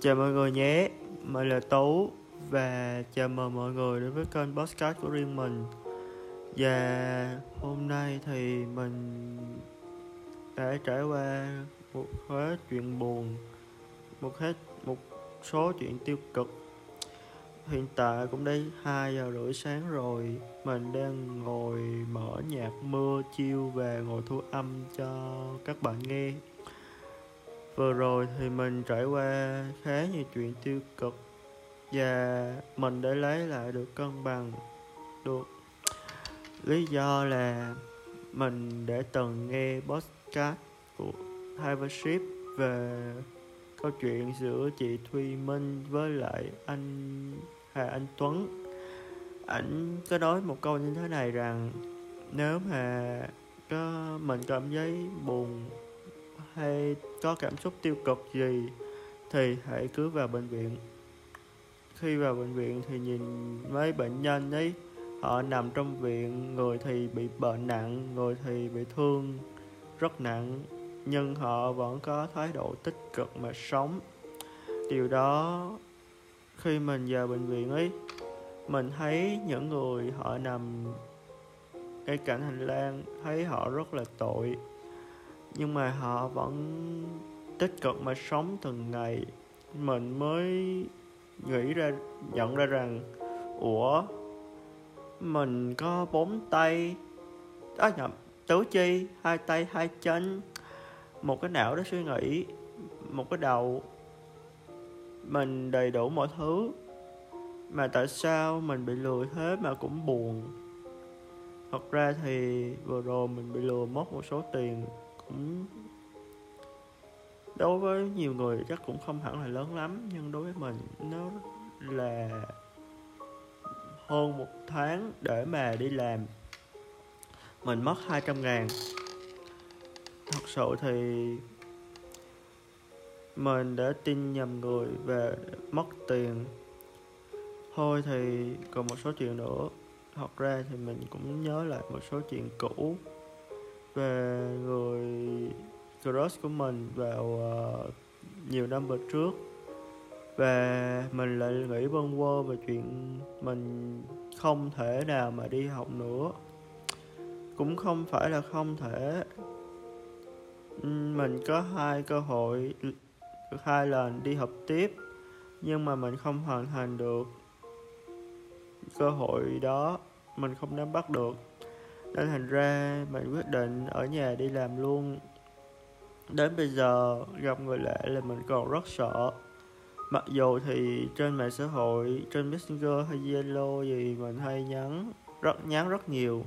Chào mọi người nhé, mình là Tú và chào mừng mọi người đến với kênh podcast của riêng mình. Và hôm nay thì mình đã trải qua một hết chuyện buồn, một hết một số chuyện tiêu cực. Hiện tại cũng đã 2 giờ rưỡi sáng rồi, mình đang ngồi mở nhạc mưa chiêu và ngồi thu âm cho các bạn nghe vừa rồi thì mình trải qua khá nhiều chuyện tiêu cực và mình đã lấy lại được cân bằng được. Lý do là mình đã từng nghe podcast của Hypership về câu chuyện giữa chị Thuy Minh với lại anh Hà Anh Tuấn. Ảnh có nói một câu như thế này rằng, nếu mà có, mình cảm thấy buồn hay có cảm xúc tiêu cực gì thì hãy cứ vào bệnh viện. Khi vào bệnh viện thì nhìn mấy bệnh nhân ấy, họ nằm trong viện, người thì bị bệnh nặng, người thì bị thương rất nặng, nhưng họ vẫn có thái độ tích cực mà sống. Điều đó, khi mình vào bệnh viện ấy, mình thấy những người họ nằm ngay cạnh hành lang, thấy họ rất là tội nhưng mà họ vẫn tích cực mà sống từng ngày. Mình mới nghĩ ra, nhận ra rằng, ủa, mình có bốn tay à nhầm, tứ chi, hai tay, hai chân, một cái não để suy nghĩ, một cái đầu. Mình đầy đủ mọi thứ, mà tại sao mình bị lừa thế mà cũng buồn? Thật ra thì vừa rồi mình bị lừa mất một số tiền đối với nhiều người chắc cũng không hẳn là lớn lắm, nhưng đối với mình nó là hơn một tháng để mà đi làm, mình mất 200 ngàn. Thật sự thì mình đã tin nhầm người và mất tiền. Thôi thì còn một số chuyện nữa. Thật ra thì mình cũng nhớ lại một số chuyện cũ về người crush của mình vào uh, nhiều năm về trước. Và mình lại nghĩ vân vơ về chuyện mình không thể nào mà đi học nữa. Cũng không phải là không thể. Mình có hai cơ hội hai lần đi học tiếp nhưng mà mình không hoàn thành được cơ hội đó. Mình không nắm bắt được nên thành ra mình quyết định ở nhà đi làm luôn. Đến bây giờ, gặp người lạ là mình còn rất sợ. Mặc dù thì trên mạng xã hội, trên messenger hay zalo gì mình hay nhắn rất nhắn rất nhiều.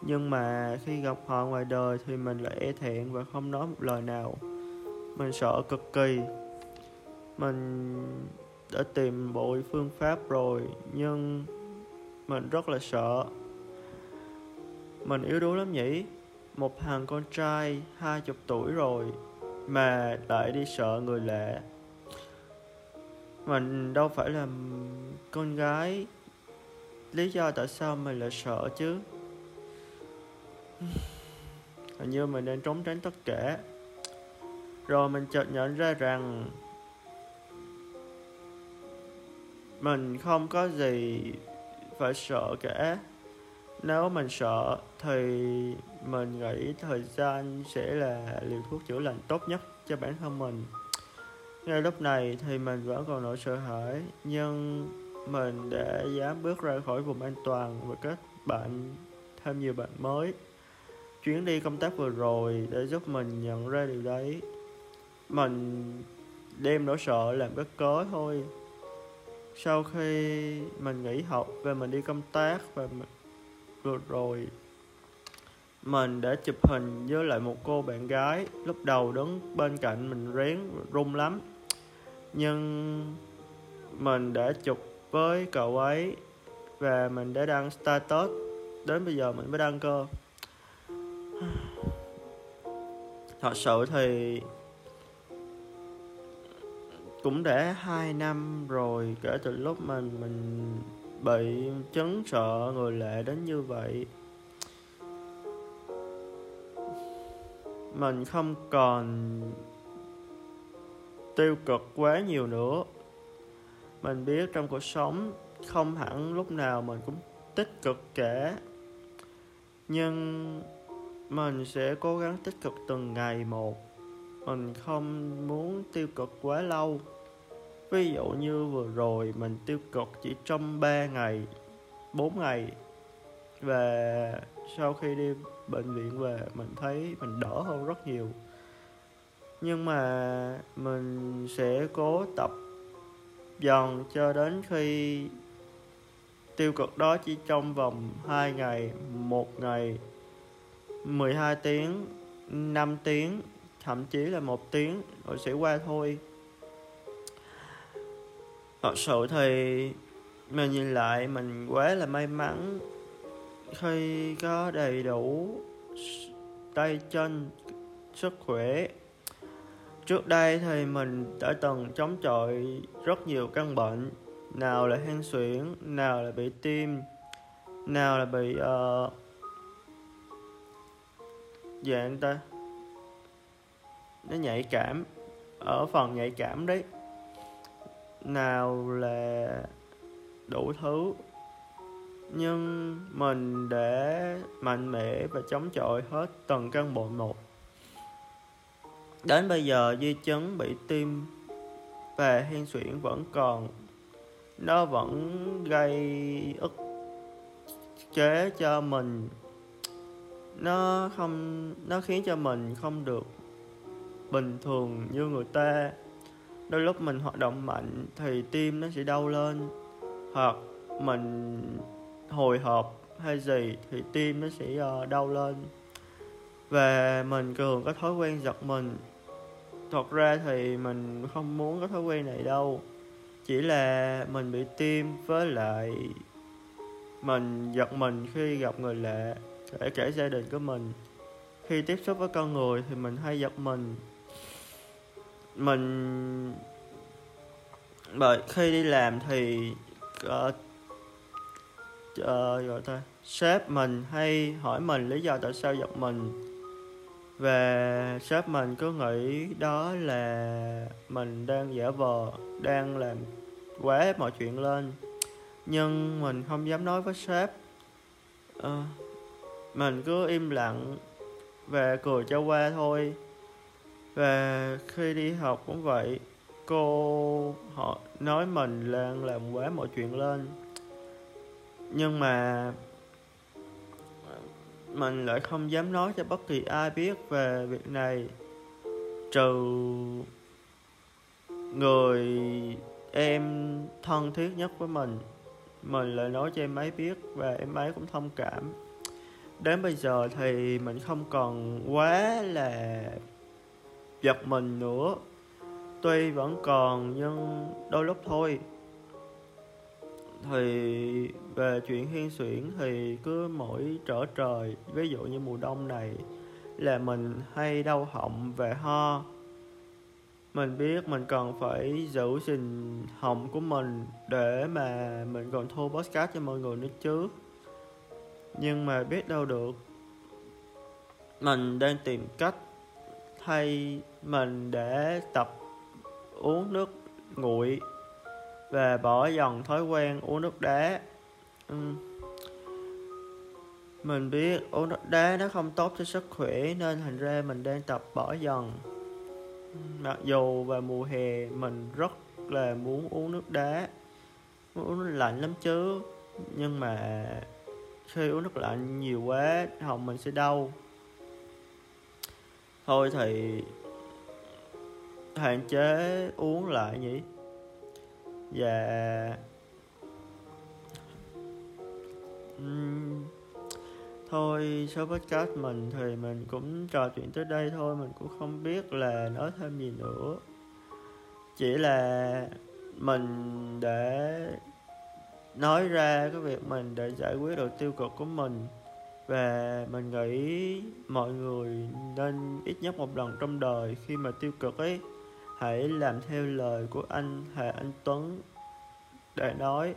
Nhưng mà khi gặp họ ngoài đời thì mình lại e thẹn và không nói một lời nào. Mình sợ cực kỳ. Mình đã tìm bộ phương pháp rồi, nhưng mình rất là sợ mình yếu đuối lắm nhỉ? Một thằng con trai hai chục tuổi rồi, Mà lại đi sợ người lạ. Mình đâu phải là con gái. Lý do tại sao mình lại sợ chứ? Hình như mình nên trốn tránh tất cả. Rồi mình chợt nhận ra rằng Mình không có gì phải sợ cả nếu mình sợ thì mình nghĩ thời gian sẽ là liều thuốc chữa lành tốt nhất cho bản thân mình. Ngay lúc này thì mình vẫn còn nỗi sợ hãi, nhưng mình đã dám bước ra khỏi vùng an toàn và kết bạn, thêm nhiều bạn mới. Chuyến đi công tác vừa rồi để giúp mình nhận ra điều đấy. Mình đem nỗi sợ làm cái cớ thôi. Sau khi mình nghỉ học và mình đi công tác và mình vừa rồi. Mình đã chụp hình với lại một cô bạn gái lúc đầu đứng bên cạnh mình rén, run lắm. Nhưng mình đã chụp với cậu ấy và mình đã đăng status. Đến bây giờ mình mới đăng cơ. Thật sự thì cũng đã hai năm rồi, kể từ lúc mình mình bị chấn sợ người lạ đến như vậy. Mình không còn tiêu cực quá nhiều nữa. Mình biết trong cuộc sống không hẳn lúc nào mình cũng tích cực cả. Nhưng mình sẽ cố gắng tích cực từng ngày một. Mình không muốn tiêu cực quá lâu ví dụ như vừa rồi mình tiêu cực chỉ trong 3 ngày 4 ngày và sau khi đi bệnh viện về mình thấy mình đỡ hơn rất nhiều nhưng mà mình sẽ cố tập dần cho đến khi tiêu cực đó chỉ trong vòng 2 ngày, 1 ngày, 12 tiếng, 5 tiếng, thậm chí là 1 tiếng rồi sẽ qua thôi. Thật sự thì mình nhìn lại mình quá là may mắn khi có đầy đủ tay chân sức khỏe. Trước đây thì mình đã từng chống chọi rất nhiều căn bệnh nào là hen suyễn nào là bị tim nào là bị uh, dạng ta nó nhạy cảm ở phần nhạy cảm đấy nào là đủ thứ. Nhưng mình để mạnh mẽ và chống chọi hết từng căn bộ một. Đến bây giờ, di chứng bị tim và hen suyễn vẫn còn. Nó vẫn gây ức chế cho mình. Nó không, nó khiến cho mình không được bình thường như người ta đôi lúc mình hoạt động mạnh thì tim nó sẽ đau lên. Hoặc mình hồi hộp hay gì thì tim nó sẽ ờ, đau lên. Và mình thường có thói quen giật mình. Thật ra thì mình không muốn có thói quen này đâu. Chỉ là mình bị tim với lại mình giật mình khi gặp người lạ, kể cả gia đình của mình. Khi tiếp xúc với con người thì mình hay giật mình mình bởi khi đi làm thì uh, uh, gọi ta sếp mình hay hỏi mình lý do tại sao giật mình. Và sếp mình cứ nghĩ đó là mình đang giả vờ đang làm quá mọi chuyện lên. Nhưng mình không dám nói với sếp. Uh, mình cứ im lặng và cười cho qua thôi và khi đi học cũng vậy, cô họ nói mình đang làm quá mọi chuyện lên. Nhưng mà mình lại không dám nói cho bất kỳ ai biết về việc này. Trừ người em thân thiết nhất với mình mình lại nói cho em ấy biết và em ấy cũng thông cảm. Đến bây giờ thì mình không còn quá là giật mình nữa. Tuy vẫn còn, nhưng đôi lúc thôi. Thì về chuyện hiên xuyển thì cứ mỗi trở trời, ví dụ như mùa đông này, là mình hay đau họng và ho. Mình biết mình cần phải giữ gìn họng của mình để mà mình còn thu podcast cho mọi người nữa chứ. Nhưng mà biết đâu được, mình đang tìm cách thay mình để tập uống nước nguội và bỏ dần thói quen uống nước đá. Ừ. mình biết uống nước đá nó không tốt cho sức khỏe nên thành ra mình đang tập bỏ dần. Mặc dù vào mùa hè mình rất là muốn uống nước đá uống nước lạnh lắm chứ, nhưng mà khi uống nước lạnh nhiều quá họng mình sẽ đau thôi thì hạn chế uống lại nhỉ? Dạ. Và uhm, thôi số podcast mình thì mình cũng trò chuyện tới đây thôi mình cũng không biết là nói thêm gì nữa. Chỉ là mình để nói ra cái việc mình để giải quyết được tiêu cực của mình và mình nghĩ mọi người nên ít nhất một lần trong đời khi mà tiêu cực ấy hãy làm theo lời của anh Hà Anh Tuấn để nói.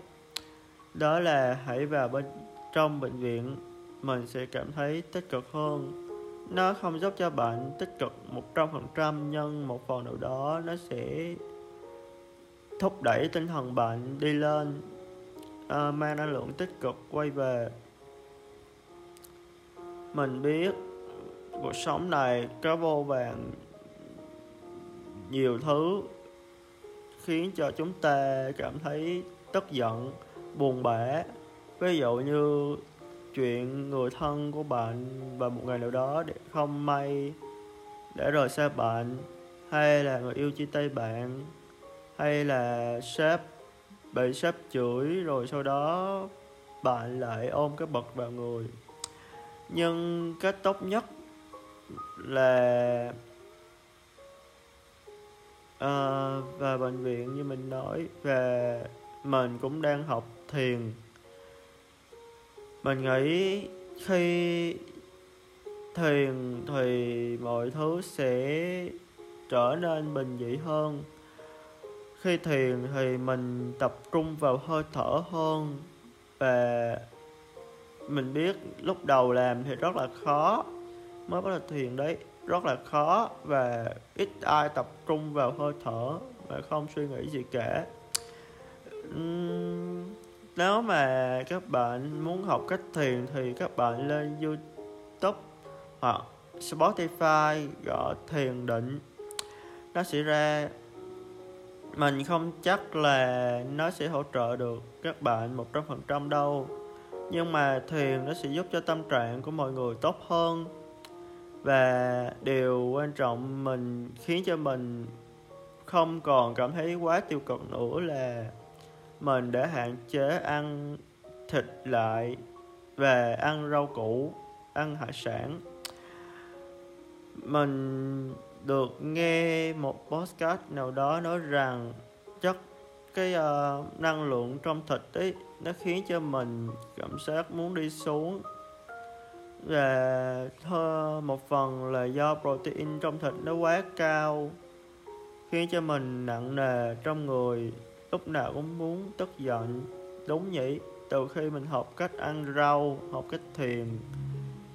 Đó là hãy vào bên trong bệnh viện mình sẽ cảm thấy tích cực hơn. Nó không giúp cho bạn tích cực 100% nhưng một phần nào đó nó sẽ thúc đẩy tinh thần bạn đi lên. Uh, mang năng lượng tích cực quay về mình biết cuộc sống này có vô vàng nhiều thứ khiến cho chúng ta cảm thấy tức giận, buồn bã. Ví dụ như chuyện người thân của bạn và một ngày nào đó để không may để rời xa bạn, hay là người yêu chia tay bạn, hay là sếp bị sếp chửi, rồi sau đó bạn lại ôm cái bật vào người nhưng cái tốt nhất là ờ, à, và bệnh viện như mình nói và mình cũng đang học thiền. Mình nghĩ khi thiền thì mọi thứ sẽ trở nên bình dị hơn. Khi thiền thì mình tập trung vào hơi thở hơn và mình biết lúc đầu làm thì rất là khó. Mới bắt đầu thiền đấy rất là khó và ít ai tập trung vào hơi thở và không suy nghĩ gì cả. Uhm, nếu mà các bạn muốn học cách thiền thì các bạn lên youtube hoặc spotify gõ thiền định. Nó sẽ ra mình không chắc là nó sẽ hỗ trợ được các bạn 100% đâu nhưng mà thiền nó sẽ giúp cho tâm trạng của mọi người tốt hơn. Và điều quan trọng mình, khiến cho mình không còn cảm thấy quá tiêu cực nữa là mình đã hạn chế ăn thịt lại và ăn rau củ, ăn hải sản. Mình được nghe một podcast nào đó nói rằng chất cái uh, năng lượng trong thịt ấy nó khiến cho mình cảm giác muốn đi xuống. Và thơ một phần là do protein trong thịt nó quá cao khiến cho mình nặng nề trong người. Lúc nào cũng muốn tức giận đúng nhỉ? Từ khi mình học cách ăn rau học cách thiền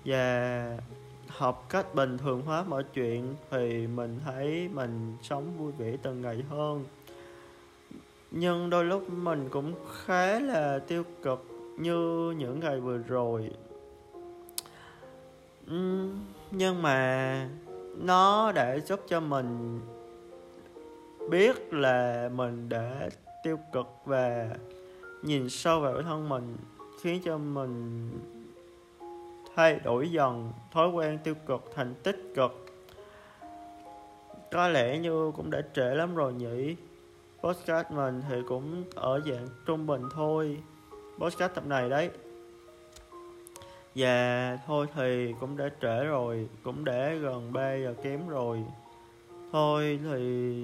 và học cách bình thường hóa mọi chuyện thì mình thấy mình sống vui vẻ từng ngày hơn nhưng đôi lúc mình cũng khá là tiêu cực như những ngày vừa rồi. Nhưng mà nó đã giúp cho mình biết là mình đã tiêu cực và nhìn sâu vào bản thân mình, khiến cho mình thay đổi dần thói quen tiêu cực thành tích cực. Có lẽ như cũng đã trễ lắm rồi nhỉ? Podcast mình thì cũng ở dạng trung bình thôi. Podcast tập này đấy. Và thôi thì cũng đã trễ rồi, cũng đã gần 3 giờ kém rồi. Thôi thì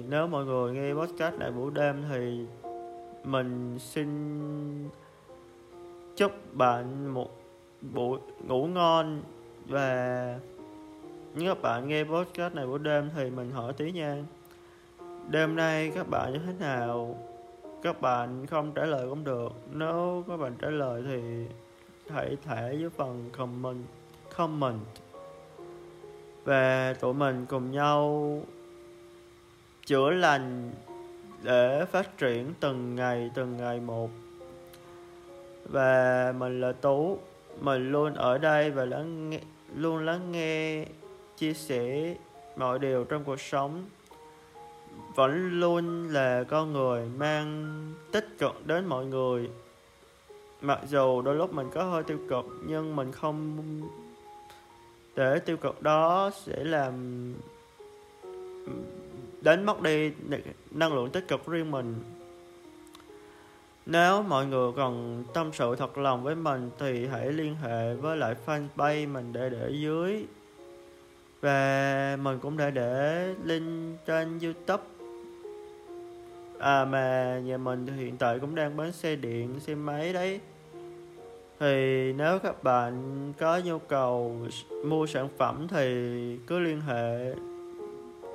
nếu mọi người nghe podcast này buổi đêm thì mình xin chúc bạn một buổi ngủ ngon. Và nếu các bạn nghe podcast này buổi đêm thì mình hỏi tí nha đêm nay các bạn như thế nào? Các bạn không trả lời cũng được. Nếu các bạn trả lời thì hãy thả dưới phần comment comment và tụi mình cùng nhau chữa lành để phát triển từng ngày từng ngày một. Và mình là tú mình luôn ở đây và lắng nghe, luôn lắng nghe chia sẻ mọi điều trong cuộc sống vẫn luôn là con người mang tích cực đến mọi người. Mặc dù đôi lúc mình có hơi tiêu cực, nhưng mình không để tiêu cực đó sẽ làm đánh mất đi năng lượng tích cực riêng mình. Nếu mọi người cần tâm sự thật lòng với mình thì hãy liên hệ với lại fanpage mình để để dưới và mình cũng đã để link trên youtube. À mà nhà mình hiện tại cũng đang bán xe điện, xe máy đấy. Thì nếu các bạn có nhu cầu mua sản phẩm thì cứ liên hệ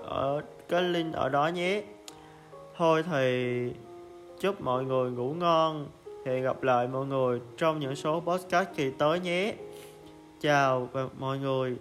ở cái link ở đó nhé. Thôi thì chúc mọi người ngủ ngon. Hẹn gặp lại mọi người trong những số podcast kỳ tới nhé. Chào và mọi người.